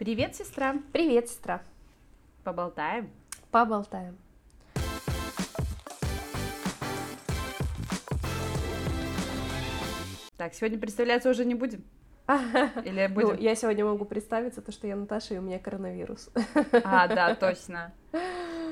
Привет, сестра. Привет, сестра. Поболтаем? Поболтаем. Так, сегодня представляться уже не будем? Или Ну, будем? я сегодня могу представиться, то, что я Наташа, и у меня коронавирус. А, да, точно.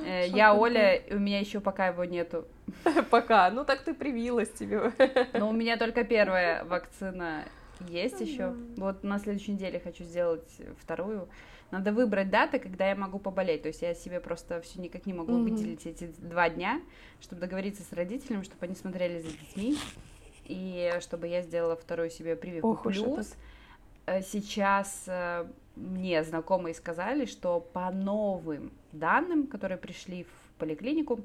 Э, Я Оля, и у меня еще пока его нету. Пока. Ну, так ты привилась тебе. Но у меня только первая вакцина есть еще. Вот на следующей неделе хочу сделать вторую. Надо выбрать даты, когда я могу поболеть. То есть я себе просто все никак не могу выделить эти два дня, чтобы договориться с родителями, чтобы они смотрели за детьми, и чтобы я сделала вторую себе прививку. Ох Плюс э, сейчас э, мне знакомые сказали, что по новым данным, которые пришли в поликлинику,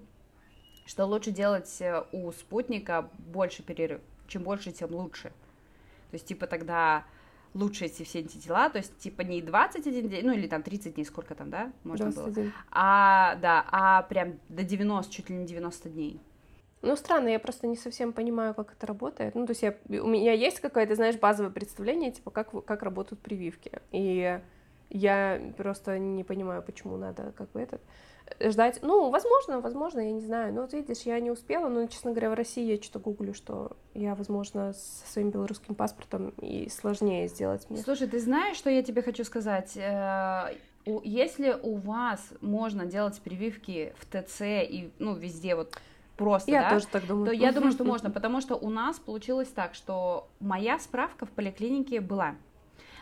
что лучше делать э, у спутника больше перерыв. Чем больше, тем лучше. То есть, типа, тогда лучше эти все антитела, то есть, типа, не 21 день, ну, или там 30 дней, сколько там, да, можно было, 21. а, да, а прям до 90, чуть ли не 90 дней. Ну, странно, я просто не совсем понимаю, как это работает. Ну, то есть я, у меня есть какое-то, знаешь, базовое представление, типа, как, как работают прививки. И я просто не понимаю, почему надо как бы этот ждать. Ну, возможно, возможно, я не знаю. Ну, вот видишь, я не успела, но, честно говоря, в России я что-то гуглю, что я, возможно, со своим белорусским паспортом и сложнее сделать мне. Слушай, ты знаешь, что я тебе хочу сказать? Э, Если у вас можно делать прививки в ТЦ и, ну, везде вот просто, Я да, тоже так думаю. то я думаю, что можно, потому что у нас получилось так, что моя справка в поликлинике была,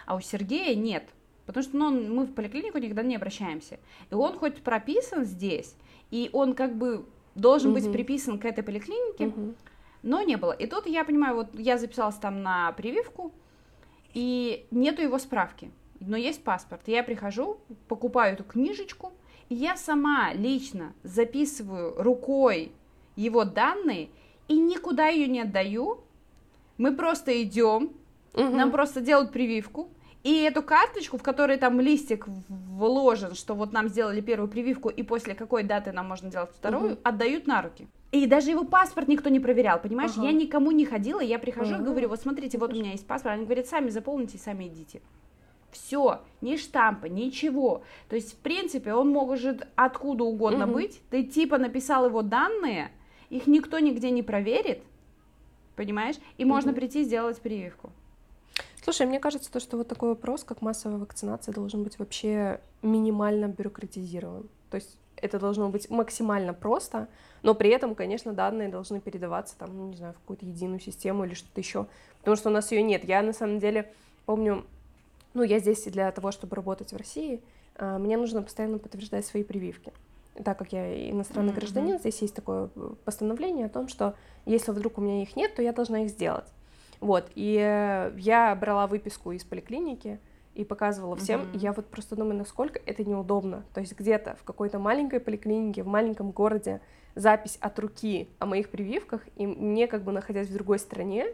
а у Сергея нет. Потому что ну, мы в поликлинику никогда не обращаемся. И он хоть прописан здесь, и он как бы должен быть Мгм. приписан к этой поликлинике, Мгм. но не было. И тут я понимаю, вот я записалась там на прививку, и нету его справки, но есть паспорт. Я прихожу, покупаю эту книжечку, и я сама лично записываю рукой его данные и никуда ее не отдаю. Мы просто идем, Мгм. нам просто делают прививку, и эту карточку, в которой там листик вложен, что вот нам сделали первую прививку, и после какой даты нам можно делать вторую, Мгм. отдают на руки. И даже его паспорт никто не проверял, понимаешь? Ага. Я никому не ходила, я прихожу и Ага. говорю, вот смотрите, вот у меня есть паспорт. Они говорят, сами заполните, сами идите. Все, ни штампа, ничего. То есть, в принципе, он может откуда угодно Мгм. быть. Ты типа написал его данные, их никто нигде не проверит, понимаешь? И можно Мгм. прийти сделать прививку. Слушай, мне кажется, то, что вот такой вопрос, как массовая вакцинация, должен быть вообще минимально бюрократизирован. То есть это должно быть максимально просто, но при этом, конечно, данные должны передаваться там, ну, не знаю, в какую-то единую систему или что-то еще, потому что у нас ее нет. Я на самом деле помню, ну, я здесь для того, чтобы работать в России, а, мне нужно постоянно подтверждать свои прививки. Так как я иностранный Мгм. гражданин, здесь есть такое э, постановление о том, что если вдруг у меня их нет, то я должна их сделать. Вот, и э, я брала выписку из поликлиники и показывала всем, и я вот просто думаю, насколько это неудобно. То есть где-то в какой-то маленькой поликлинике, в маленьком городе запись от руки о моих прививках, и мне как бы находясь в другой стране,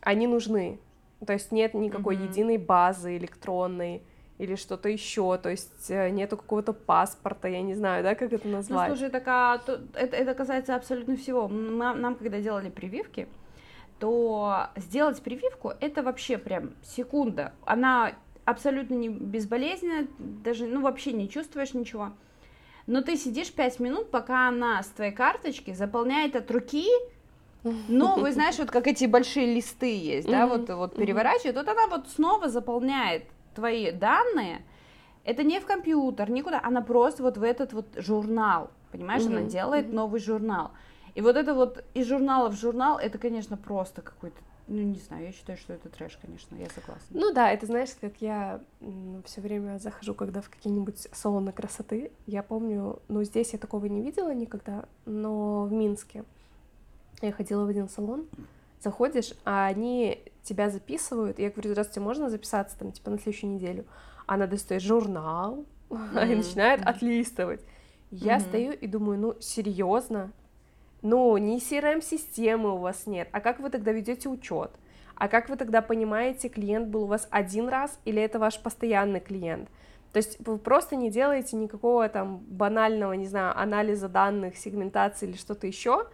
они нужны. То есть нет никакой Мгм. единой базы электронной или что-то еще, то есть э, нету какого-то паспорта, я не знаю, да, как это Ну, назвать. слушай, так, а, то- это, это касается абсолютно всего. Нам, нам, когда делали прививки, то сделать прививку это вообще прям секунда. Она абсолютно не безболезненная, даже, ну, вообще не чувствуешь ничего. Но ты сидишь 5 минут, пока она с твоей карточки заполняет от руки новые, знаешь, вот как эти большие листы есть, да, вот, вот переворачивает, вот она вот снова заполняет твои данные, это не в компьютер, никуда, она просто вот в этот вот журнал, понимаешь, она делает новый журнал. И вот это вот из журнала в журнал, это, конечно, просто какой-то, ну, не знаю, я считаю, что это трэш, конечно, я согласна. Ну да, это знаешь, как я все время захожу, когда в какие-нибудь салоны красоты. Я помню, ну здесь я такого не видела никогда, но в Минске я ходила в один салон, заходишь, а они тебя записывают. и Я говорю, здравствуйте, можно записаться там, типа, на следующую неделю? Она достает журнал и Мгм. начинает отлистывать. Я Мгм. стою и думаю, ну, серьезно? Ну, ни CRM-системы у вас нет. А как вы тогда ведете учет? А как вы тогда понимаете, клиент был у вас один раз или это ваш постоянный клиент? То есть вы просто не делаете никакого там банального, не знаю, анализа данных, сегментации или что-то еще.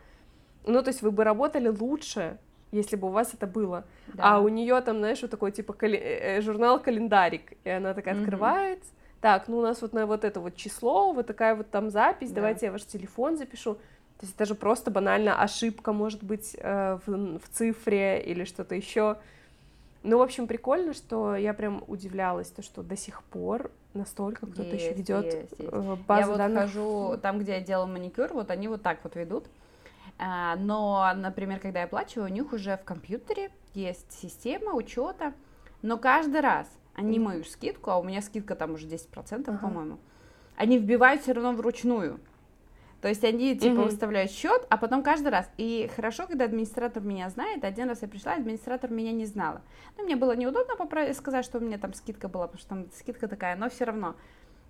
Ну, то есть вы бы работали лучше, если бы у вас это было. Да. А у нее там, знаешь, вот такой типа кали- э, журнал календарик, и она такая Мгм. открывает. Так, ну у нас вот на вот это вот число, вот такая вот там запись, Да. давайте я ваш телефон запишу. То есть это же просто банально ошибка, может быть, э, в, в цифре или что-то еще. Ну, в общем, прикольно, что я прям удивлялась, то, что до сих пор настолько кто-то еще ведет есть, есть. э, базу я вот данных. хожу там, где я делала маникюр, вот они вот так вот ведут. А, но, например, когда я оплачиваю, у них уже в компьютере есть система учета, но каждый раз они мою скидку, а у меня скидка там уже 10%, Ага. по-моему, они вбивают все равно вручную. То есть они типа Мгм. выставляют счет, а потом каждый раз. И хорошо, когда администратор меня знает. Один раз я пришла, администратор меня не знала. Ну, мне было неудобно попра- сказать, что у меня там скидка была, потому что там скидка такая, но все равно.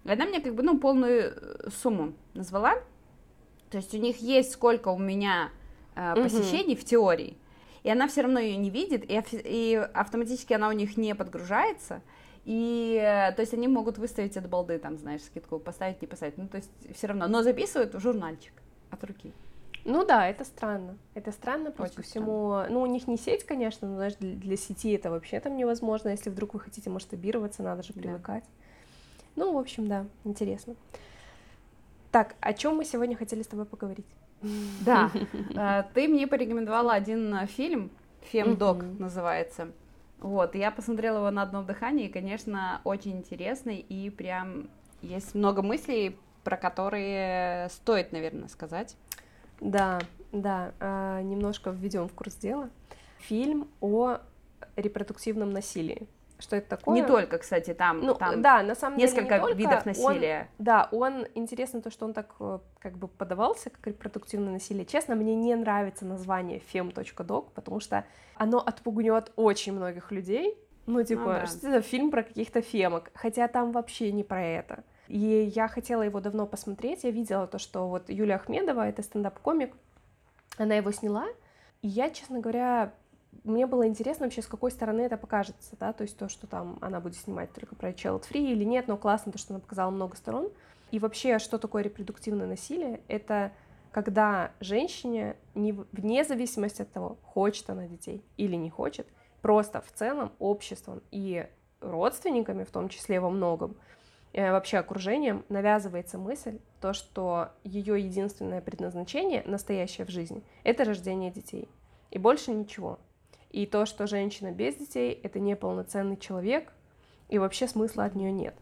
И Она мне как бы, ну, полную э, сумму назвала. То есть у них есть сколько у меня э, посещений в теории. И она все равно ее не видит, и, и автоматически она у них не подгружается. И, э, то есть они могут выставить от балды, там, знаешь, скидку, поставить, не поставить. Ну, то есть все равно. Но записывают в журнальчик от руки. Ну да, это странно. Это странно, плюс ко всему. Ну, у них не сеть, конечно, но, знаешь, для, для сети это вообще там невозможно. Если вдруг вы хотите масштабироваться, надо же Да. привыкать. Ну, в общем, да, интересно. Так, о чем мы сегодня хотели с тобой поговорить? Да, э, ты мне порекомендовала один э, фильм, «Фемдог» Мгм. называется. Вот, я посмотрела его на одном дыхании, и, конечно, очень интересный, и прям есть много мыслей, про которые стоит, наверное, сказать. Да, да, а, немножко введем в курс дела. Фильм о репродуктивном насилии. Что это такое? Не только, кстати, там, Ну, там да, на самом деле несколько не только. видов Он- насилия. Да, он интересно то, что он так э, как бы подавался как репродуктивное насилие. Честно, мне не нравится название fem.doc, потому что оно отпугнет очень многих людей. Ну, типа, Ну да. что это фильм про каких-то фемок? Хотя там вообще не про это. И я хотела его давно посмотреть. Я видела то, что вот Юлия Ахмедова, это стендап-комик, она его сняла. И я, честно говоря, мне было интересно вообще, с какой стороны это покажется, да, то есть то, что там она будет снимать только про child free или нет, но классно то, что она показала много сторон. И вообще, что такое репродуктивное насилие? Это когда женщине, не вне зависимости от того, хочет она детей или не хочет, просто в целом обществом и родственниками, в том числе во многом, э, вообще окружением, навязывается мысль, то, что ее единственное предназначение, настоящее в жизни, это рождение детей. И больше ничего. И то, что женщина без детей, это неполноценный человек, и вообще смысла от нее нет.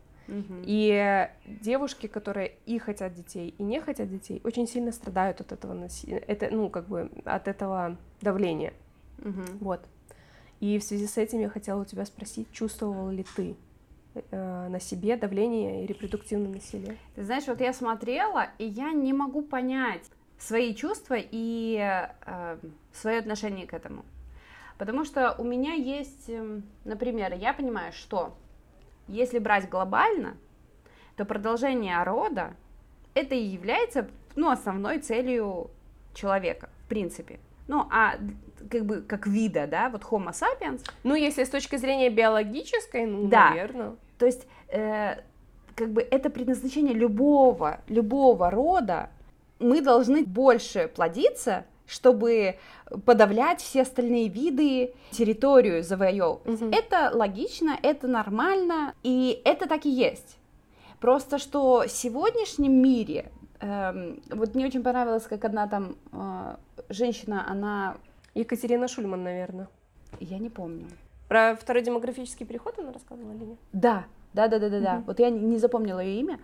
И девушки, которые и хотят детей, и не хотят детей, очень сильно страдают от этого насилия, это, ну, как бы, от этого давления. Мгм. Вот. И в связи с этим я хотела у тебя спросить, чувствовал ли ты э, на себе давление и репродуктивное насилие? Ты знаешь, вот я смотрела, и я не могу понять свои чувства и свое отношение к этому. Потому что у меня есть, эм, например, я понимаю, что если брать глобально, то продолжение рода это и является ну, основной целью человека, в принципе. Ну, а как бы как вида, да, вот Homo sapiens, Ну, если с точки зрения биологической, ну, Да. наверное. То есть, э, как бы это предназначение любого, любого рода. Мы должны больше плодиться, чтобы подавлять все остальные виды, территорию завоевывать. Мгм. Это логично, это нормально, и это так и есть. Просто что в сегодняшнем мире, эм, вот мне очень понравилось, как одна там э, женщина, она, Екатерина Шульман, наверное. я не помню, Про второй демографический переход она рассказывала или нет? Да, да, да, да, да, да. Мгм. Вот я не- не запомнила ее имя.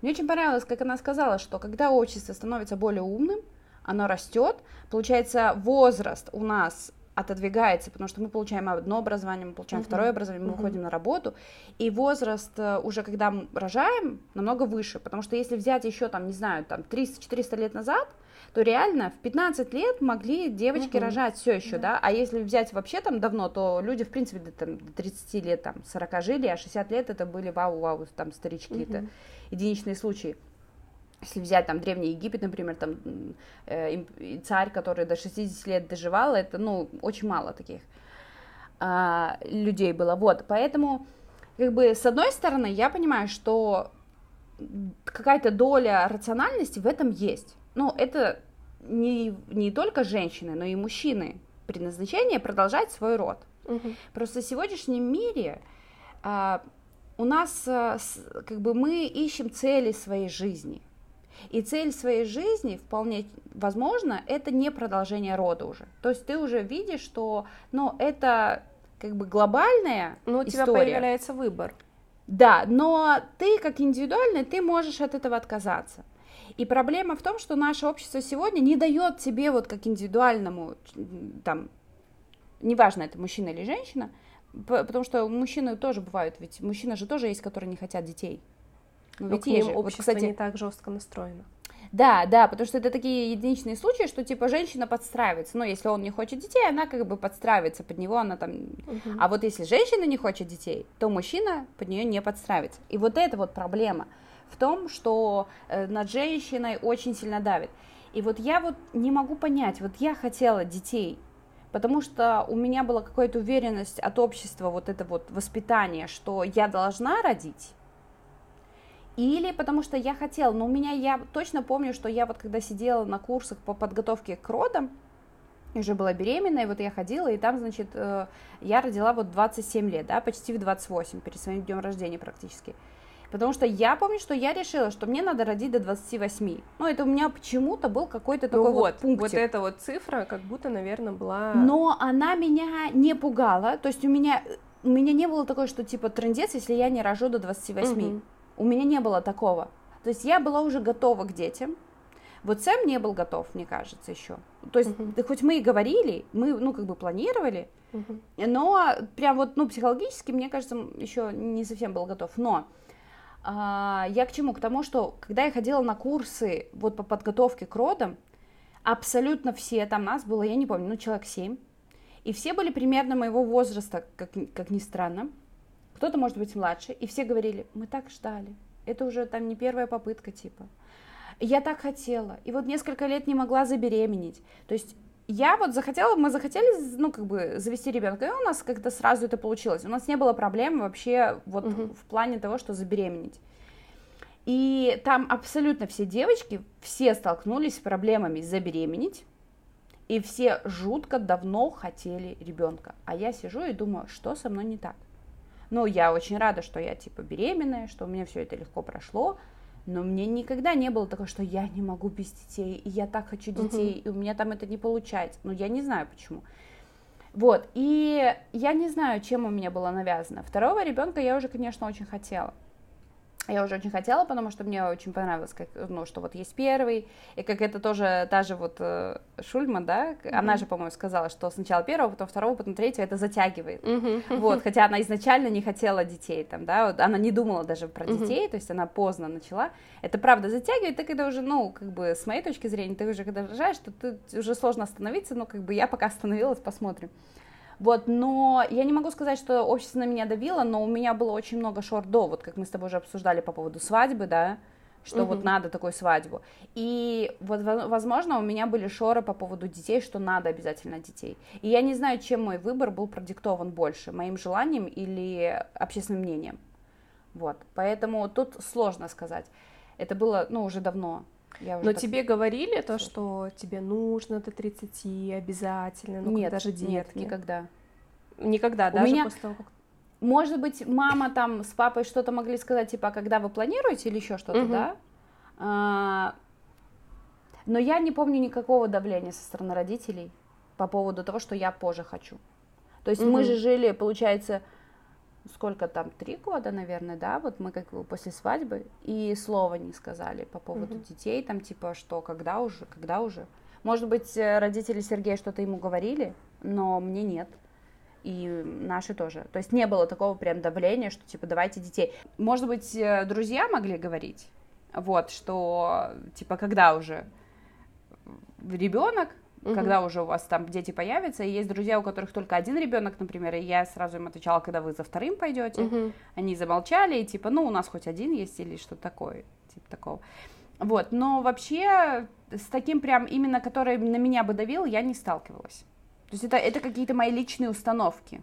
Мне очень понравилось, как она сказала, что когда общество становится более умным, оно растет, получается, возраст у нас отодвигается, потому что мы получаем одно образование, мы получаем Мгм. второе образование, мы Мгм. выходим на работу, и возраст э, уже, когда мы рожаем, намного выше, потому что если взять еще, там, не знаю, там, 300-400 лет назад, то реально в 15 лет могли девочки Мгм. рожать все еще, Да. да, а если взять вообще там давно, то люди, в принципе, до, там, до 30 лет, там, 40 жили, а 60 лет это были вау-вау, там, старички, это Мгм. единичные случаи. Если взять там Древний Египет, например, там э, царь, который до 60 лет доживал, это, ну, очень мало таких а, людей было, вот, поэтому, как бы, с одной стороны, я понимаю, что какая-то доля рациональности в этом есть. Ну, это не, не только женщины, но и мужчины предназначение продолжать свой род. Мгм. Просто в сегодняшнем мире а, у нас а, с- как бы мы ищем цели своей жизни. И цель своей жизни вполне возможно это не продолжение рода уже. То есть ты уже видишь, что ну, это как бы глобальная Ну, у тебя история. появляется выбор. Да, но ты как индивидуальный, ты можешь от этого отказаться. И проблема в том, что наше общество сегодня не дает тебе вот как индивидуальному, там, неважно, это мужчина или женщина, потому что мужчины тоже бывают, ведь мужчины же тоже есть, которые не хотят детей. Ну, Но ведь к ним же. Вот, общество кстати, не так жестко настроено. да, да, потому что это такие единичные случаи, что типа женщина подстраивается. Ну, если он не хочет детей, она как бы подстраивается под него, она там Мгм. а вот если женщина не хочет детей, то мужчина под нее не подстраивается. И вот эта вот проблема в том, что э, над женщиной очень сильно давит. И вот я вот не могу понять, вот я хотела детей, потому что у меня была какая-то уверенность от общества, вот это вот воспитание, что я должна родить, или потому что я хотела, но у меня, я точно помню, что я вот когда сидела на курсах по подготовке к родам, уже была беременная, и вот я ходила, и там, значит, э, я родила вот 27 лет, да, почти в 28, перед своим днем рождения практически. Потому что я помню, что я решила, что мне надо родить до 28. Ну, это у меня почему-то был какой-то Ну такой вот, вот пунктик. вот эта вот цифра, как будто, наверное, была... Но она меня не пугала. То есть у меня, у меня не было такого, что типа трендец, если я не рожу до 28. Мгм. У меня не было такого. То есть я была уже готова к детям. Вот Сэм не был готов, мне кажется, еще. То есть, Мгм. да хоть мы и говорили, мы, ну, как бы планировали, Мгм. но прям вот, ну, психологически, мне кажется, еще не совсем был готов. Но а, я к чему? К тому, что когда я ходила на курсы вот по подготовке к родам, абсолютно все, там нас было, я не помню, ну, человек семь, и все были примерно моего возраста, как, как ни странно. Кто-то, может быть, младше, и все говорили, мы так ждали, это уже там не первая попытка, типа. Я так хотела, и вот несколько лет не могла забеременеть. То есть я вот захотела, мы захотели, ну, как бы, завести ребенка, и у нас как-то сразу это получилось. У нас не было проблем вообще вот Мгм. в плане того, что забеременеть. И там абсолютно все девочки, все столкнулись с проблемами забеременеть, и все жутко давно хотели ребенка. А я сижу и думаю, что со мной не так. Ну, я очень рада, что я типа беременная, что у меня все это легко прошло, но мне никогда не было такого, что я не могу без детей, и я так хочу детей, и у меня там это не получается. Ну, я не знаю почему. Вот, и я не знаю, чем у меня было навязано. Второго ребенка я уже, конечно, очень хотела. Я уже очень хотела, потому что мне очень понравилось, как, ну, что вот есть первый, и как это тоже та же вот э, Шульман, да, она же, по-моему, сказала, что сначала первого, потом второго, потом третьего, это затягивает. Мгм. Вот, хотя она изначально не хотела детей, там, да, вот она не думала даже про детей, то есть она поздно начала. Это правда затягивает, ты когда уже, ну, как бы, с моей точки зрения, ты уже когда рожаешь, то ты уже сложно остановиться, ну, как бы, я пока остановилась, посмотрим. Вот, но я не могу сказать, что общество на меня давило, но у меня было очень много шор до, вот как мы с тобой уже обсуждали по поводу свадьбы, да, что вот Мгм. надо такую свадьбу. И вот, во- возможно, у меня были шоры по поводу детей, что надо обязательно детей. И я не знаю, чем мой выбор был продиктован больше, моим желанием или общественным мнением. Вот, поэтому тут сложно сказать. Это было, ну, уже давно. Я Но так- тебе говорили то, что тебе нужно до 30 обязательно, ну нет, даже детки? нет, никогда. Никогда, У даже меня- после того, как... Может быть, мама там с папой что-то могли сказать, типа, а когда вы планируете или еще что-то, Мгм. да? А, но я не помню никакого давления со стороны родителей по поводу того, что я позже хочу. То есть мы Мгм. же жили, получается, сколько там, три года, наверное, да, вот мы как после свадьбы, и слова не сказали по поводу Мгм. детей, там типа, что когда уже, когда уже. Может быть, э, родители Сергея что-то ему говорили, но мне нет. И наши тоже. То есть не было такого прям давления, что типа давайте детей. Может быть, э, друзья могли говорить, вот, что типа когда уже ребенок, Мгм. когда уже у вас там дети появятся, и есть друзья, у которых только один ребенок, например, и я сразу им отвечала, когда вы за вторым пойдете, Мгм. они замолчали, и типа, ну, у нас хоть один есть или что-то такое, типа такого. Вот, но вообще с таким прям именно, который на меня бы давил, я не сталкивалась. То есть это, это какие-то мои личные установки.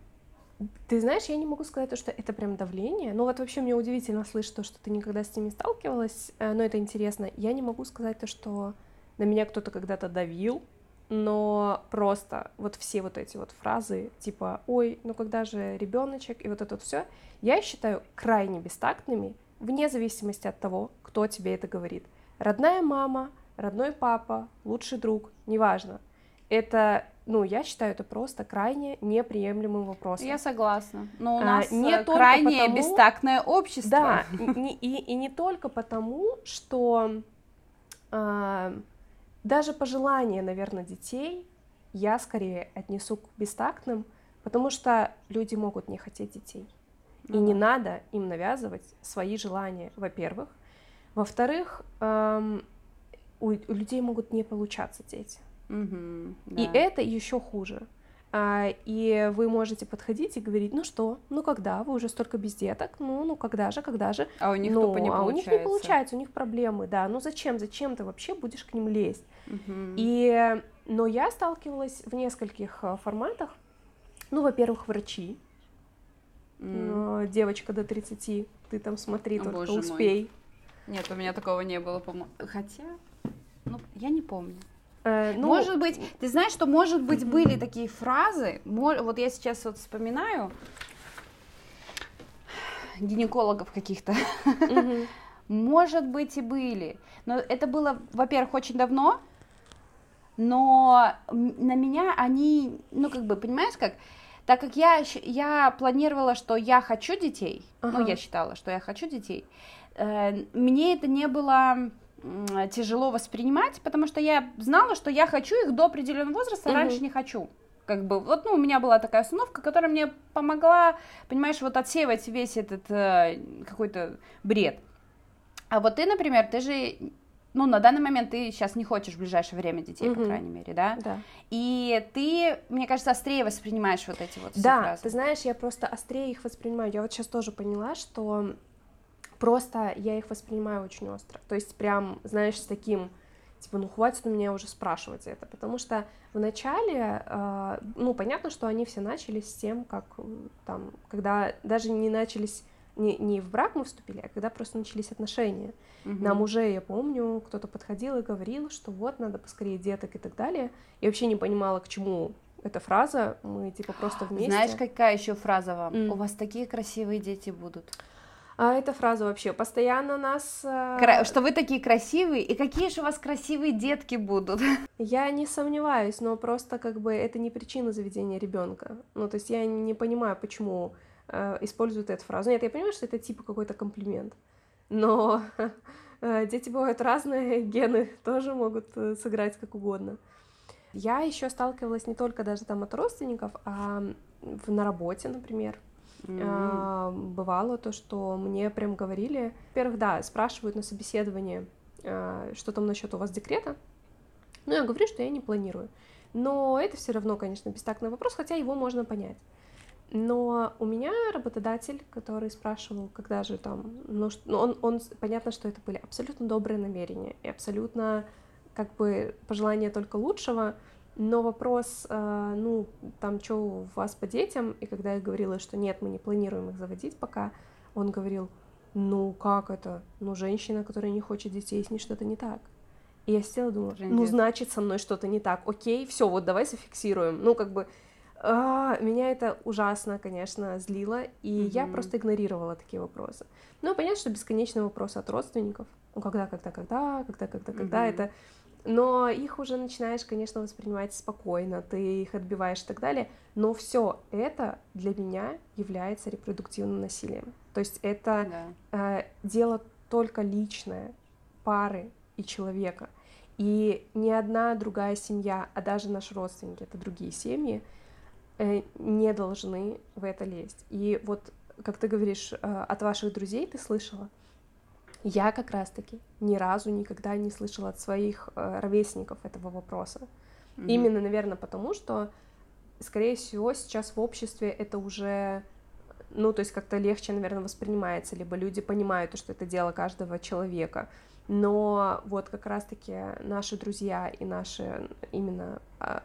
Ты знаешь, я не могу сказать, то, что это прям давление. Ну вот вообще мне удивительно слышать то, что ты никогда с ним не сталкивалась, э, но это интересно. Я не могу сказать то, что на меня кто-то когда-то давил. Но просто вот все вот эти вот фразы, типа, ой, ну когда же ребеночек, и вот это вот все, я считаю крайне бестактными, вне зависимости от того, кто тебе это говорит. Родная мама, родной папа, лучший друг, неважно. Это, ну, я считаю, это просто крайне неприемлемым вопросом. Я согласна. Но у а, нас а, не крайне потому... бестактное общество. Да, и, и, и не только потому, что а, даже пожелания, наверное, детей я скорее отнесу к бестактным, потому что люди могут не хотеть детей. И не надо им навязывать свои желания, во-первых. Во-вторых, эм, у, у людей могут не получаться дети. Угу, да. И это еще хуже. А, и вы можете подходить и говорить, ну что, ну когда, вы уже столько без деток, ну, ну когда же, когда же. А у них ну, тупо не а получается. у них не получается, у них проблемы, да. Ну зачем, зачем ты вообще будешь к ним лезть? Угу. И, но я сталкивалась в нескольких э, форматах. Ну, во-первых, врачи. Mm. Девочка до 30, ты там смотри, О, только успей. Мой. Нет, у меня такого не было, по-моему. Хотя, ну, я не помню. Э, ну, может быть, ты знаешь, что, может быть, были такие фразы, вот я сейчас вот вспоминаю гинекологов каких-то, может быть, и были, но это было, во-первых, очень давно, но на меня они, ну, как бы, понимаешь, как, так как я, я планировала, что я хочу детей, uh-huh. ну, я считала, что я хочу детей, э, мне это не было тяжело воспринимать, потому что я знала, что я хочу их до определенного возраста, а угу. раньше не хочу. Как бы, вот, ну, у меня была такая установка, которая мне помогла, понимаешь, вот отсеивать весь этот э, какой-то бред. А вот ты, например, ты же, ну, на данный момент ты сейчас не хочешь в ближайшее время детей, угу. по крайней мере, да? Да. И ты, мне кажется, острее воспринимаешь вот эти вот Да, фразы. ты знаешь, я просто острее их воспринимаю. Я вот сейчас тоже поняла, что Просто я их воспринимаю очень остро. То есть прям, знаешь, с таким, типа, ну хватит у меня уже спрашивать это, потому что в начале, э, ну понятно, что они все начались с тем, как там, когда даже не начались не, не в брак мы вступили, а когда просто начались отношения. Угу. Нам уже, я помню, кто-то подходил и говорил, что вот, надо поскорее деток и так далее. Я вообще не понимала, к чему эта фраза, мы типа просто вместе. Знаешь, какая еще фраза вам? Mm. У вас такие красивые дети будут. А эта фраза вообще постоянно нас... Э, Кра... Что вы такие красивые, и какие же у вас красивые детки будут? Я не сомневаюсь, но просто как бы это не причина заведения ребенка. Ну, то есть я не понимаю, почему э, используют эту фразу. Нет, я понимаю, что это типа какой-то комплимент, но э, дети бывают разные, гены тоже могут э, сыграть как угодно. Я еще сталкивалась не только даже там от родственников, а на работе, например. Mm-hmm. бывало то, что мне прям говорили, во-первых, да, спрашивают на собеседовании, а, что там насчет у вас декрета. Ну, я говорю, что я не планирую. Но это все равно, конечно, бестактный вопрос, хотя его можно понять. Но у меня работодатель, который спрашивал, когда же там, ну, ну он, он, понятно, что это были абсолютно добрые намерения и абсолютно как бы пожелания только лучшего, но вопрос, э, ну, там, что у вас по детям, и когда я говорила, что нет, мы не планируем их заводить пока, он говорил, ну, как это? Ну, женщина, которая не хочет детей, с ней что-то не так. И я сидела и думала, Трендец. ну, значит, со мной что-то не так. Окей, все, вот давай зафиксируем. Ну, как бы, а, меня это ужасно, конечно, злило, и mm-hmm. я просто игнорировала такие вопросы. Ну, понятно, что бесконечные вопросы от родственников. Ну, когда, когда, когда, когда, когда, когда, mm-hmm. это но их уже начинаешь, конечно, воспринимать спокойно, ты их отбиваешь и так далее, но все это для меня является репродуктивным насилием. То есть это да. э, дело только личное пары и человека. И ни одна другая семья, а даже наши родственники, это другие семьи, э, не должны в это лезть. И вот, как ты говоришь, э, от ваших друзей ты слышала, я как раз-таки ни разу никогда не слышала от своих э, ровесников этого вопроса. Mm-hmm. Именно, наверное, потому что, скорее всего, сейчас в обществе это уже, ну, то есть как-то легче, наверное, воспринимается, либо люди понимают, что это дело каждого человека. Но вот как раз-таки наши друзья и наши именно а,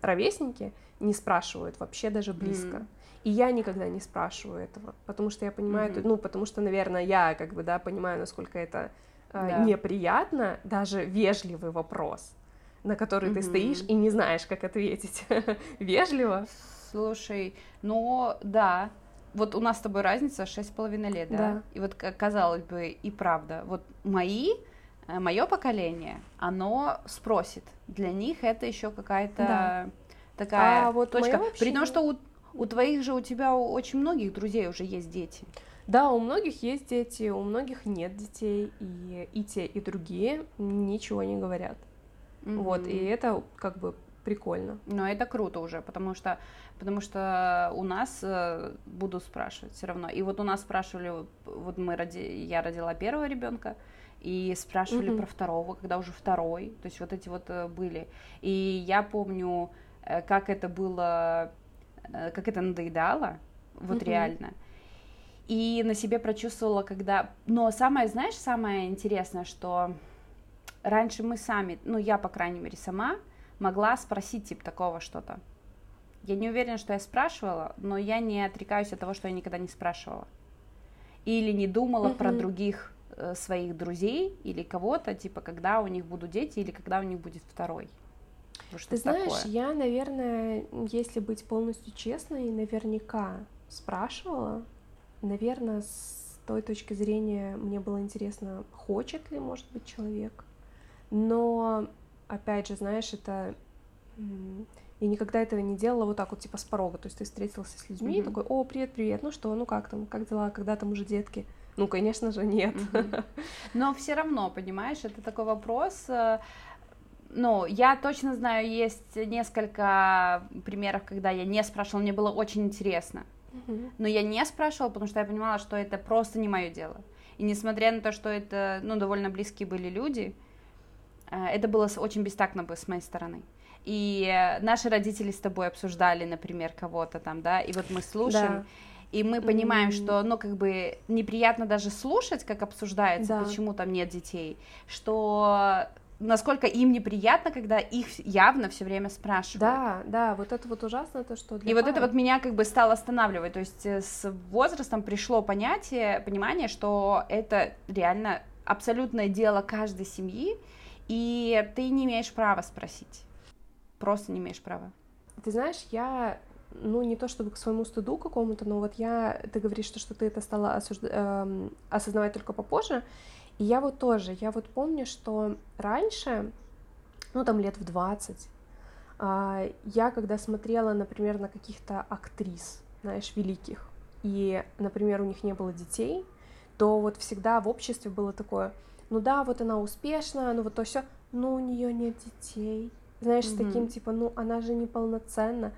ровесники не спрашивают вообще даже близко. Mm-hmm. И я никогда не спрашиваю этого, потому что я понимаю, mm-hmm. ну, потому что, наверное, я как бы, да, понимаю, насколько это э, да. неприятно, даже вежливый вопрос. на который ты стоишь и не знаешь, как ответить. Вежливо. Слушай, ну да, вот у нас с тобой разница шесть с половиной лет, да? да? И вот казалось бы и правда, вот мои, э, мое поколение, оно спросит, для них это еще какая-то да. такая а вот точка. При том, что у, у твоих же у тебя у очень многих друзей уже есть дети. Да, у многих есть дети, у многих нет детей, и и те, и другие ничего не говорят. Mm-hmm. Вот, и это как бы прикольно. Но это круто уже, потому что, потому что у нас э, буду спрашивать все равно. И вот у нас спрашивали, вот мы роди, я родила первого ребенка, и спрашивали mm-hmm. про второго, когда уже второй, то есть вот эти вот э, были. И я помню, э, как это было, как это надоедало, вот mm-hmm. реально. И на себе прочувствовала, когда... Но самое, знаешь, самое интересное, что раньше мы сами, ну я, по крайней мере, сама, могла спросить типа такого что-то. Я не уверена, что я спрашивала, но я не отрекаюсь от того, что я никогда не спрашивала. Или не думала mm-hmm. про других э, своих друзей или кого-то, типа, когда у них будут дети или когда у них будет второй. Что Ты знаешь, такое. я, наверное, если быть полностью честной, наверняка спрашивала. Наверное, с той точки зрения мне было интересно, хочет ли, может быть, человек. Но опять же, знаешь, это я никогда этого не делала вот так вот, типа, с порога. То есть ты встретился с людьми, mm-hmm. такой, о, привет, привет, ну что, ну как там, как дела, когда там уже детки? Ну, конечно же, нет. Mm-hmm. Но все равно, понимаешь, это такой вопрос. Э, ну, я точно знаю, есть несколько примеров, когда я не спрашивала, мне было очень интересно. Mm-hmm. Но я не спрашивала, потому что я понимала, что это просто не мое дело. И несмотря на то, что это, ну, довольно близкие были люди, Э, это было очень бестактно бы с моей стороны. И наши родители с тобой обсуждали, например, кого-то там, да, и вот мы слушаем, да. и мы понимаем, mm-hmm. что, ну, как бы неприятно даже слушать, как обсуждается, да. почему там нет детей, что насколько им неприятно, когда их явно все время спрашивают. Да, да, вот это вот ужасно, то, что для И пары... вот это вот меня как бы стало останавливать, то есть э, с возрастом пришло понятие, понимание, что это реально абсолютное дело каждой семьи, и ты не имеешь права спросить. Просто не имеешь права. Ты знаешь, я, ну, не то чтобы к своему стыду какому-то, но вот я, ты говоришь, что, что ты это стала осужда... э, осознавать только попозже, и я вот тоже, я вот помню, что раньше, ну, там лет в 20, э, я когда смотрела, например, на каких-то актрис, знаешь, великих, и, например, у них не было детей, то вот всегда в обществе было такое, ну да, вот она успешная, ну вот то все, но у нее нет детей. Знаешь, mm-hmm. с таким типа, ну она же неполноценна.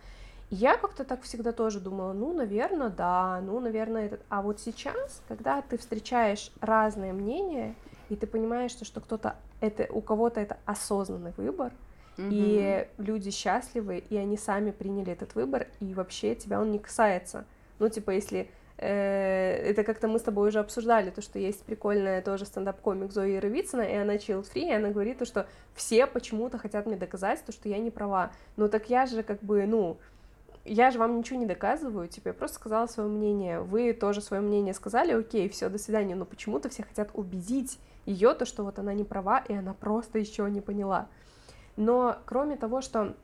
Я как-то так всегда тоже думала, ну, наверное, да, ну, наверное, этот. А вот сейчас, когда ты встречаешь разные мнения, и ты понимаешь, что, что кто-то это у кого-то это осознанный выбор, mm-hmm. и люди счастливы, и они сами приняли этот выбор, и вообще тебя он не касается. Ну, типа, если Э, это как-то мы с тобой уже обсуждали, то, что есть прикольная тоже стендап-комик Зои Яровицына, и она chill free, и она говорит то, что все почему-то хотят мне доказать то, что я не права. Ну так я же как бы, ну, я же вам ничего не доказываю, типа, я просто сказала свое мнение, вы тоже свое мнение сказали, окей, все, до свидания, но почему-то все хотят убедить ее, то, что вот она не права, и она просто еще не поняла. Но кроме того, что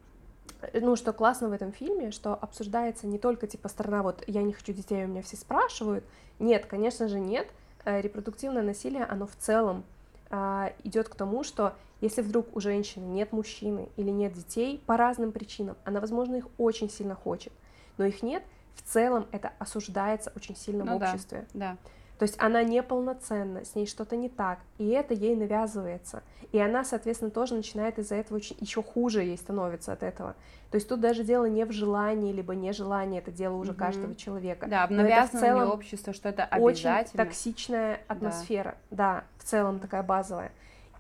ну, что классно в этом фильме, что обсуждается не только, типа, сторона, вот, я не хочу детей, у меня все спрашивают. Нет, конечно же, нет. Э, репродуктивное насилие, оно в целом а, идет к тому, что если вдруг у женщины нет мужчины или нет детей по разным причинам, она, возможно, их очень сильно хочет, но их нет, в целом это осуждается очень сильно ну, в обществе. Да, да. То есть она неполноценна, с ней что-то не так, и это ей навязывается. И она, соответственно, тоже начинает из-за этого очень, еще хуже ей становится от этого. То есть тут даже дело не в желании, либо нежелании, это дело уже mm-hmm. каждого человека. Да, навязано в целом общество, что это обязательно. Очень токсичная атмосфера, да. да, в целом такая базовая.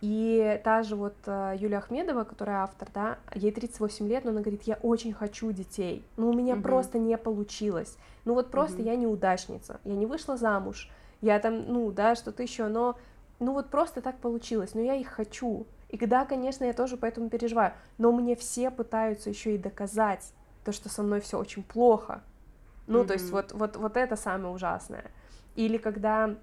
И та же вот uh, Юлия Ахмедова, которая автор, да, ей 38 лет, но она говорит, я очень хочу детей, но у меня mm-hmm. просто не получилось. Ну вот просто mm-hmm. я неудачница, я не вышла замуж, я там, ну, да, что-то еще, но, ну, вот просто так получилось, но я их хочу. И да, конечно, я тоже поэтому переживаю, но мне все пытаются еще и доказать то, что со мной все очень плохо. Ну, mm-hmm. то есть вот, вот, вот это самое ужасное. Или когда...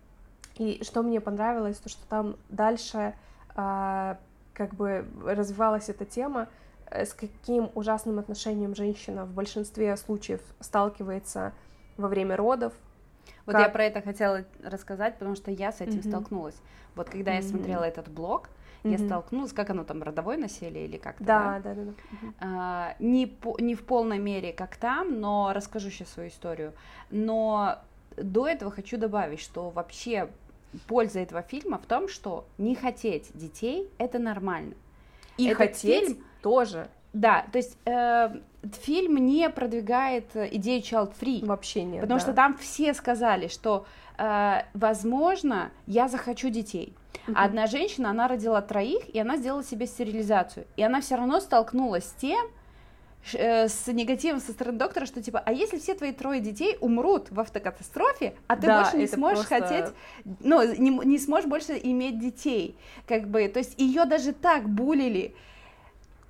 И что мне понравилось, то, что там дальше... А, как бы развивалась эта тема, э, с каким ужасным отношением женщина в большинстве случаев сталкивается во время родов. Вот как... я про это хотела рассказать, потому что я с этим mm-hmm. столкнулась. Вот когда mm-hmm. я смотрела этот блог, mm-hmm. я столкнулась, как оно там, родовое насилие или как-то, да? Да, да, да. Mm-hmm. А, не, по, не в полной мере, как там, но расскажу сейчас свою историю. Но до этого хочу добавить, что вообще польза этого фильма в том, что не хотеть детей это нормально. И Этот хотеть фильм, тоже. Да, то есть э, фильм не продвигает идею child free. Вообще нет. Потому да. что там все сказали, что э, возможно я захочу детей. А одна женщина, она родила троих, и она сделала себе стерилизацию. И она все равно столкнулась с тем, Э, с негативом со стороны доктора, что типа, а если все твои трое детей умрут в автокатастрофе, а ты да, больше не сможешь просто... хотеть, ну, не, не сможешь больше иметь детей, как бы, то есть ее даже так булили,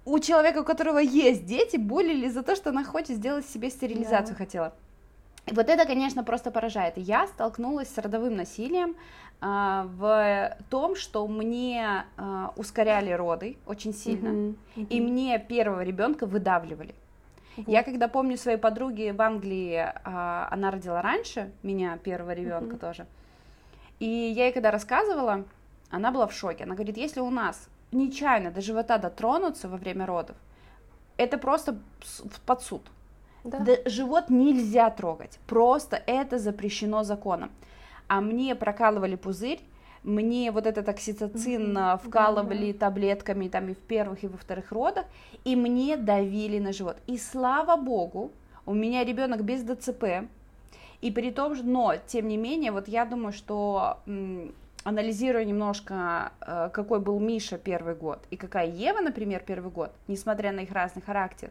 у человека, у которого есть дети, булили за то, что она хочет сделать себе стерилизацию, да. хотела. И вот это, конечно, просто поражает. Я столкнулась с родовым насилием в том, что мне а, ускоряли роды очень сильно, uh-huh, uh-huh. и мне первого ребенка выдавливали. Uh-huh. Я когда помню своей подруги в Англии, а, она родила раньше меня первого ребенка uh-huh. тоже, и я ей когда рассказывала, она была в шоке. Она говорит, если у нас нечаянно до живота дотронуться во время родов, это просто под суд. Да. Да, живот нельзя трогать, просто это запрещено законом а мне прокалывали пузырь, мне вот этот окситоцин mm-hmm. вкалывали да, да. таблетками там и в первых, и во вторых родах, и мне давили на живот. И слава богу, у меня ребенок без ДЦП, и при том же, но, тем не менее, вот я думаю, что анализируя немножко, э, какой был Миша первый год и какая Ева, например, первый год, несмотря на их разный характер,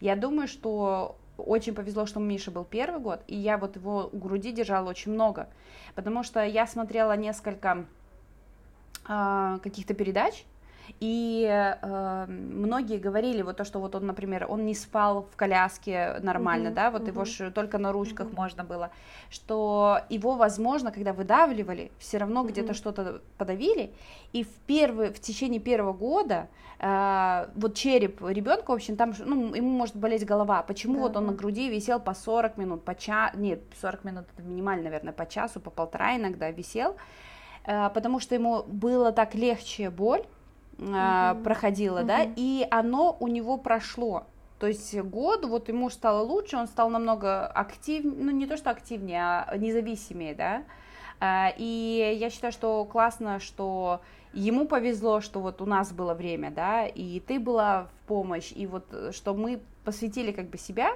я думаю, что очень повезло, что Миша был первый год, и я вот его у груди держала очень много, потому что я смотрела несколько э, каких-то передач, и э, многие говорили вот то, что вот он, например, он не спал в коляске нормально, uh-huh, да, вот uh-huh. его ж только на ручках uh-huh. можно было, что его, возможно, когда выдавливали, все равно uh-huh. где-то что-то подавили, и в первый, в течение первого года э, вот череп ребенка, в общем, там, ну, ему может болеть голова, почему uh-huh. вот он на груди висел по 40 минут, по час, нет, 40 минут это минимально, наверное, по часу, по полтора иногда висел, э, потому что ему было так легче боль, mm проходило, mm да, и оно у него прошло. То есть год, вот ему стало лучше, он стал намного активнее, ну не то что активнее, а независимее, да. А, и я считаю, что классно, что ему повезло, что вот у нас было время, да, и ты была в помощь, и вот что мы посвятили как бы себя,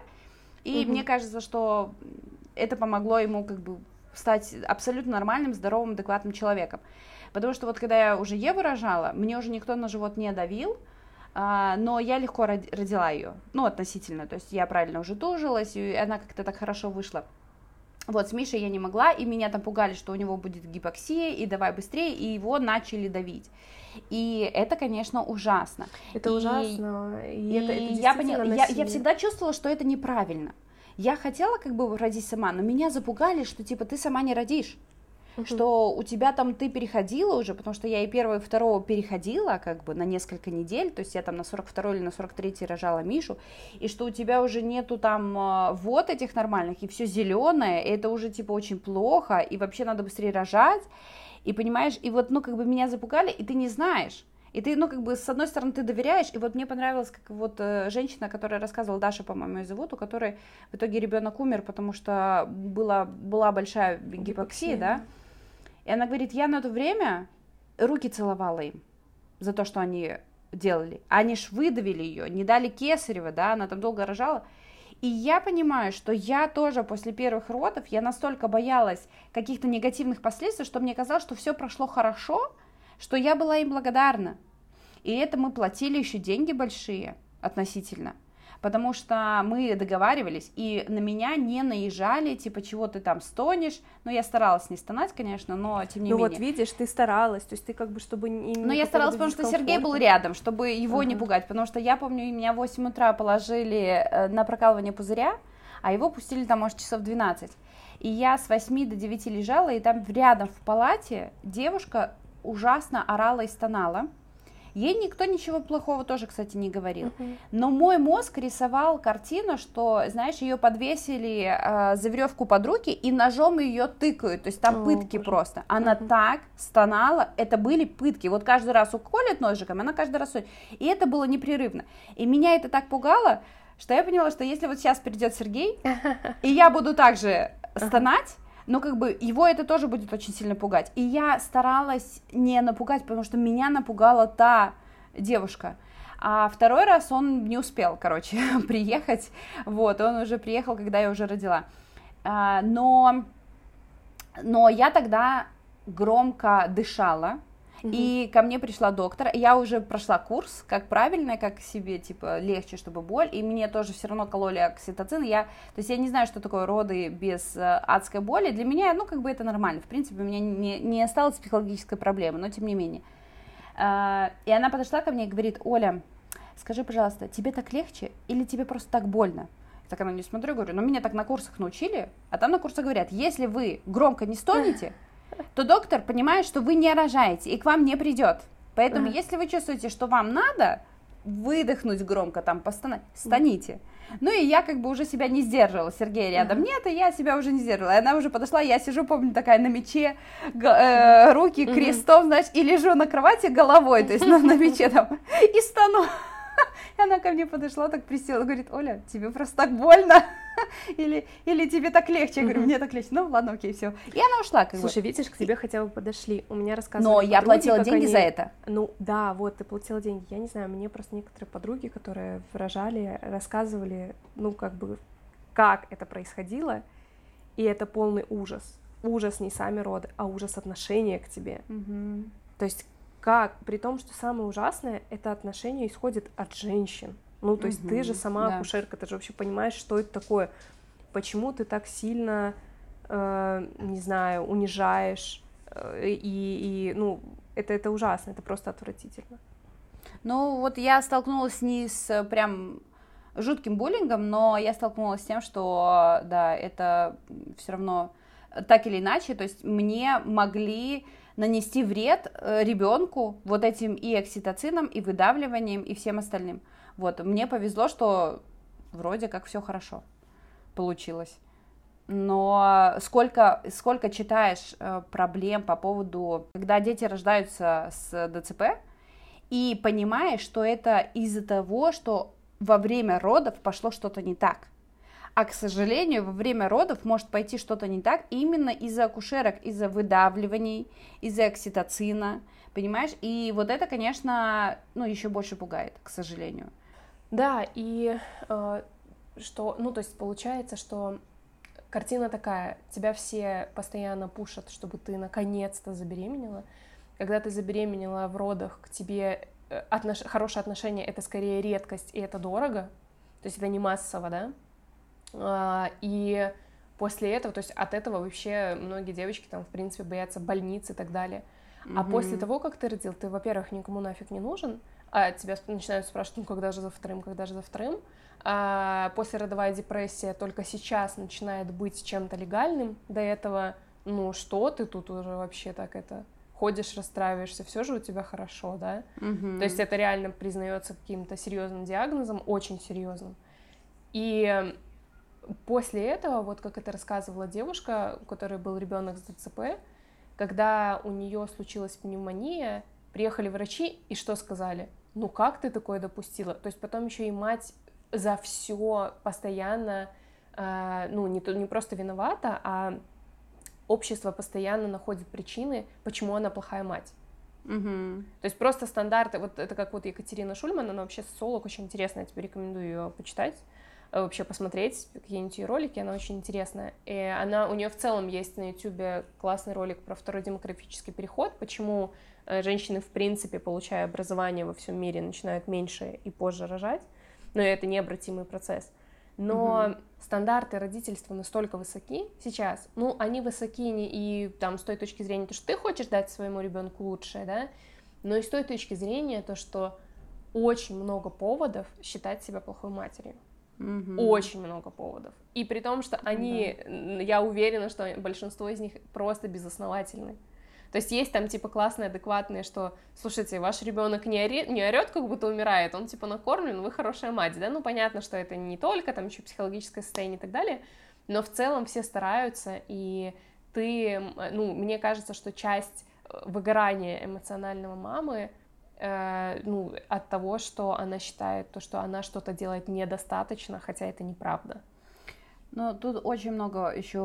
и mm мне кажется, что это помогло ему как бы стать абсолютно нормальным, здоровым, адекватным человеком. Потому что вот когда я уже Еву рожала, мне уже никто на живот не давил, а, но я легко родила ее, ну, относительно, то есть я правильно уже тужилась, и она как-то так хорошо вышла. Вот, с Мишей я не могла, и меня там пугали, что у него будет гипоксия, и давай быстрее, и его начали давить. И это, конечно, ужасно. Это и, ужасно. И, и это, это я, поняла, я, я всегда чувствовала, что это неправильно. Я хотела как бы родить сама, но меня запугали, что типа ты сама не родишь. Угу. что у тебя там ты переходила уже, потому что я и первого, и второго переходила как бы на несколько недель, то есть я там на 42 или на 43 рожала Мишу, и что у тебя уже нету там а, вот этих нормальных, и все зеленое, и это уже типа очень плохо, и вообще надо быстрее рожать, и понимаешь, и вот, ну, как бы меня запугали, и ты не знаешь, и ты, ну, как бы, с одной стороны, ты доверяешь, и вот мне понравилось, как вот э, женщина, которая рассказывала, Даша, по-моему, ее зовут, у которой в итоге ребенок умер, потому что была, была большая гипоксия, гипоксия. да, и она говорит, я на то время руки целовала им за то, что они делали. Они ж выдавили ее, не дали кесарева, да, она там долго рожала. И я понимаю, что я тоже после первых родов, я настолько боялась каких-то негативных последствий, что мне казалось, что все прошло хорошо, что я была им благодарна. И это мы платили еще деньги большие относительно потому что мы договаривались, и на меня не наезжали, типа, чего ты там стонешь, ну, я старалась не стонать, конечно, но тем не ну, менее. Ну, вот видишь, ты старалась, то есть ты как бы, чтобы... Ну, я старалась, потому что Сергей был рядом, чтобы его uh-huh. не пугать, потому что я помню, меня в 8 утра положили э, на прокалывание пузыря, а его пустили там, может, часов 12. И я с 8 до 9 лежала, и там рядом в палате девушка ужасно орала и стонала. Ей никто ничего плохого тоже, кстати, не говорил. Мгм. Но мой мозг рисовал картину, что, знаешь, ее подвесили э, за веревку под руки и ножом ее тыкают. То есть там О, пытки боже. просто. Она Мгм. так стонала, это были пытки. Вот каждый раз уколет ножиком, она каждый раз... И это было непрерывно. И меня это так пугало, что я поняла, что если вот сейчас придет Сергей, и я буду также стонать, но как бы его это тоже будет очень сильно пугать. И я старалась не напугать, потому что меня напугала та девушка. А второй раз он не успел, короче, приехать. Вот, он уже приехал, когда я уже родила. А, но, но я тогда громко дышала, и ко мне пришла доктор, я уже прошла курс, как правильно, как себе, типа, легче, чтобы боль, и мне тоже все равно кололи окситоцин, я, то есть я не знаю, что такое роды без э, адской боли, для меня, ну, как бы это нормально, в принципе, у меня не, не осталось психологической проблемы, но тем не менее. А, И она подошла ко мне и говорит, Оля, скажи, пожалуйста, тебе так легче или тебе просто так больно? Так она не смотрю, говорю, но меня так на курсах научили, а там на курсах говорят, если вы громко не стонете, то доктор понимает, что вы не рожаете и к вам не придет. Поэтому, Ага. если вы чувствуете, что вам надо выдохнуть громко, там, постонать, стоните. Ну и я как бы уже себя не сдерживала, Сергея рядом Ага. нет, и я себя уже не сдерживала. И она уже подошла, я сижу, помню, такая на мече, э, руки крестом, знаешь, и лежу на кровати головой, то есть на, на мече там, и стану. И она ко мне подошла, так присела, говорит, Оля, тебе просто так больно? Или, или тебе так легче? Я говорю, мне так легче. Ну, ладно, окей, все. И она ушла, как бы. Слушай, видишь, к тебе хотя бы подошли. У меня рассказывали Но я подруги, платила как деньги они- за это. Ну да, вот ты платила деньги. Я не знаю, мне просто некоторые подруги, которые рожали, рассказывали, ну как бы, как это происходило, и это полный ужас. Ужас не сами роды, а ужас отношения к тебе. То есть как, при том, что самое ужасное, это отношение исходит от женщин. Ну, то есть ты же сама да. акушерка, ты же вообще понимаешь, что это такое. Почему ты так сильно, э, не знаю, унижаешь, э, и, и, ну, это, это ужасно, это просто отвратительно. Ну, вот я столкнулась не с э, прям жутким буллингом, но я столкнулась с тем, что, да, это все равно так или иначе, то есть мне могли нанести вред ребенку вот этим и окситоцином, и выдавливанием, и всем остальным. Вот, мне повезло, что вроде как все хорошо получилось. Но сколько, сколько читаешь э, проблем по поводу, когда дети рождаются с ДЦП, и понимаешь, что это из-за того, что во время родов пошло что-то не так. А, к сожалению, во время родов может пойти что-то не так именно из-за акушерок, из-за выдавливаний, из-за окситоцина, понимаешь? И вот это, конечно, ну, еще больше пугает, к сожалению. Да, и э, что, ну, то есть получается, что картина такая, тебя все постоянно пушат, чтобы ты наконец-то забеременела. Когда ты забеременела в родах, к тебе э, отнош... хорошее отношение это скорее редкость, и это дорого, то есть это не массово, да. А, и после этого, то есть от этого вообще многие девочки там, в принципе, боятся больниц и так далее. А после того, как ты родил, ты, во-первых, никому нафиг не нужен, а тебя начинают спрашивать, ну, когда же за вторым, когда же за вторым. А послеродовая депрессия только сейчас начинает быть чем-то легальным. До этого, ну, что ты тут уже вообще так это ходишь, расстраиваешься, все же у тебя хорошо, да? Мгм. То есть это реально признается каким-то серьезным диагнозом, очень серьезным. И после этого, вот как это рассказывала девушка, у которой был ребенок с ДЦП, когда у нее случилась пневмония, приехали врачи и что сказали? Ну как ты такое допустила? То есть потом еще и мать за все постоянно, э, ну не, не просто виновата, а общество постоянно находит причины, почему она плохая мать. Мгм. То есть просто стандарты, вот это как вот Екатерина Шульман, она вообще социолог, очень интересная, я тебе рекомендую ее почитать, вообще посмотреть какие-нибудь ее ролики, она очень интересная. И она, у нее в целом есть на YouTube классный ролик про второй демографический переход, почему э, женщины в принципе, получая образование во всем мире, начинают меньше и позже рожать, но это необратимый процесс. Но Мгм. стандарты родительства настолько высоки сейчас, ну, они высоки не и там с той точки зрения, то, что ты хочешь дать своему ребенку лучшее, да, но и с той точки зрения, то, что очень много поводов считать себя плохой матерью. Мгм. Очень много поводов. И при том, что они, н- я уверена, что большинство из них просто безосновательны. То То есть есть там типа классные, адекватные, что, слушайте, ваш ребенок не, ори... не орет, как будто умирает, он типа накормлен, вы хорошая мать, да, ну понятно, что это не только там еще психологическое состояние и так далее, но в целом все стараются, и ты, ну, мне кажется, что часть э, выгорания эмоционального мамы, э, ну, от того, что она считает, то, что она что-то делает недостаточно, хотя это неправда. Ну, тут очень много еще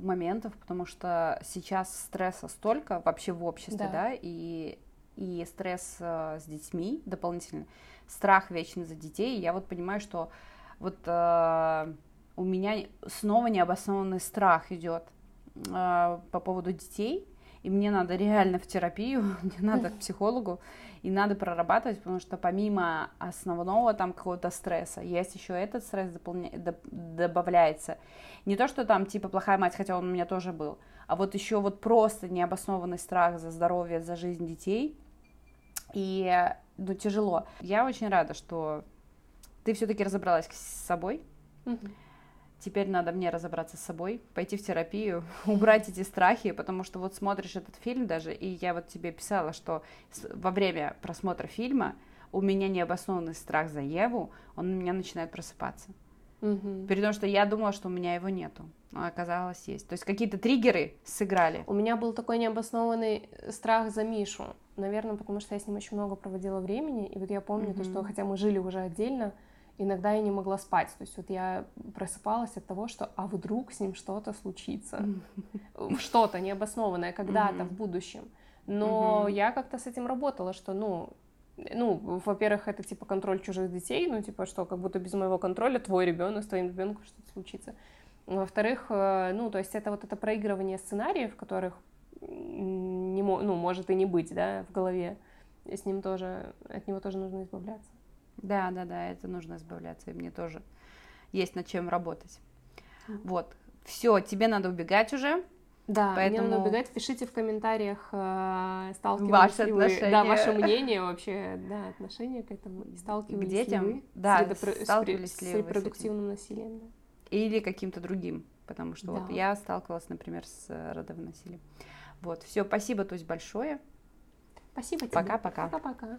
моментов, потому что сейчас стресса столько вообще в обществе, да, да и, и стресс э, с детьми дополнительно, страх вечный за детей. Я вот понимаю, что вот э, у меня снова необоснованный страх идет э, по поводу детей, и мне надо реально в терапию, мне надо к психологу, и надо прорабатывать, потому что помимо основного там какого-то стресса, есть еще этот стресс дополня... добавляется. Не то, что там типа плохая мать, хотя он у меня тоже был, а вот еще вот просто необоснованный страх за здоровье, за жизнь детей, и ну, тяжело. Я очень рада, что ты все-таки разобралась с собой. Mm-hmm теперь надо мне разобраться с собой, пойти в терапию, убрать эти страхи, потому что вот смотришь этот фильм даже, и я вот тебе писала, что во время просмотра фильма у меня необоснованный страх за Еву, он у меня начинает просыпаться. Угу. При том, что я думала, что у меня его нету, но оказалось есть. То есть какие-то триггеры сыграли. У меня был такой необоснованный страх за Мишу, наверное, потому что я с ним очень много проводила времени, и вот я помню угу. то, что хотя мы жили уже отдельно, иногда я не могла спать. То есть вот я просыпалась от того, что а вдруг с ним что-то случится. Что-то необоснованное когда-то в будущем. Но я как-то с этим работала, что, ну, ну, во-первых, это типа контроль чужих детей, ну, типа, что как будто без моего контроля твой ребенок, с твоим ребенком что-то случится. Во-вторых, э, ну, то есть это вот это проигрывание сценариев, которых не, ну, может и не быть, да, в голове. с ним тоже, от него тоже нужно избавляться. Да, да, да, это нужно избавляться, и мне тоже есть над чем работать. Вот, все, тебе надо убегать уже. Да, поэтому... мне надо убегать. Пишите в комментариях, э, сталкивались ли вы, да, ваше мнение вообще, да, отношение к этому, сталкивались к детям, ли вы да, с, редопро... сталкивались с, ли с репродуктивным насилием. Да. Или каким-то другим, потому что да. вот я сталкивалась, например, с э, родовым насилием. Вот, все, спасибо, то есть большое. Спасибо тебе. Пока-пока. Пока-пока.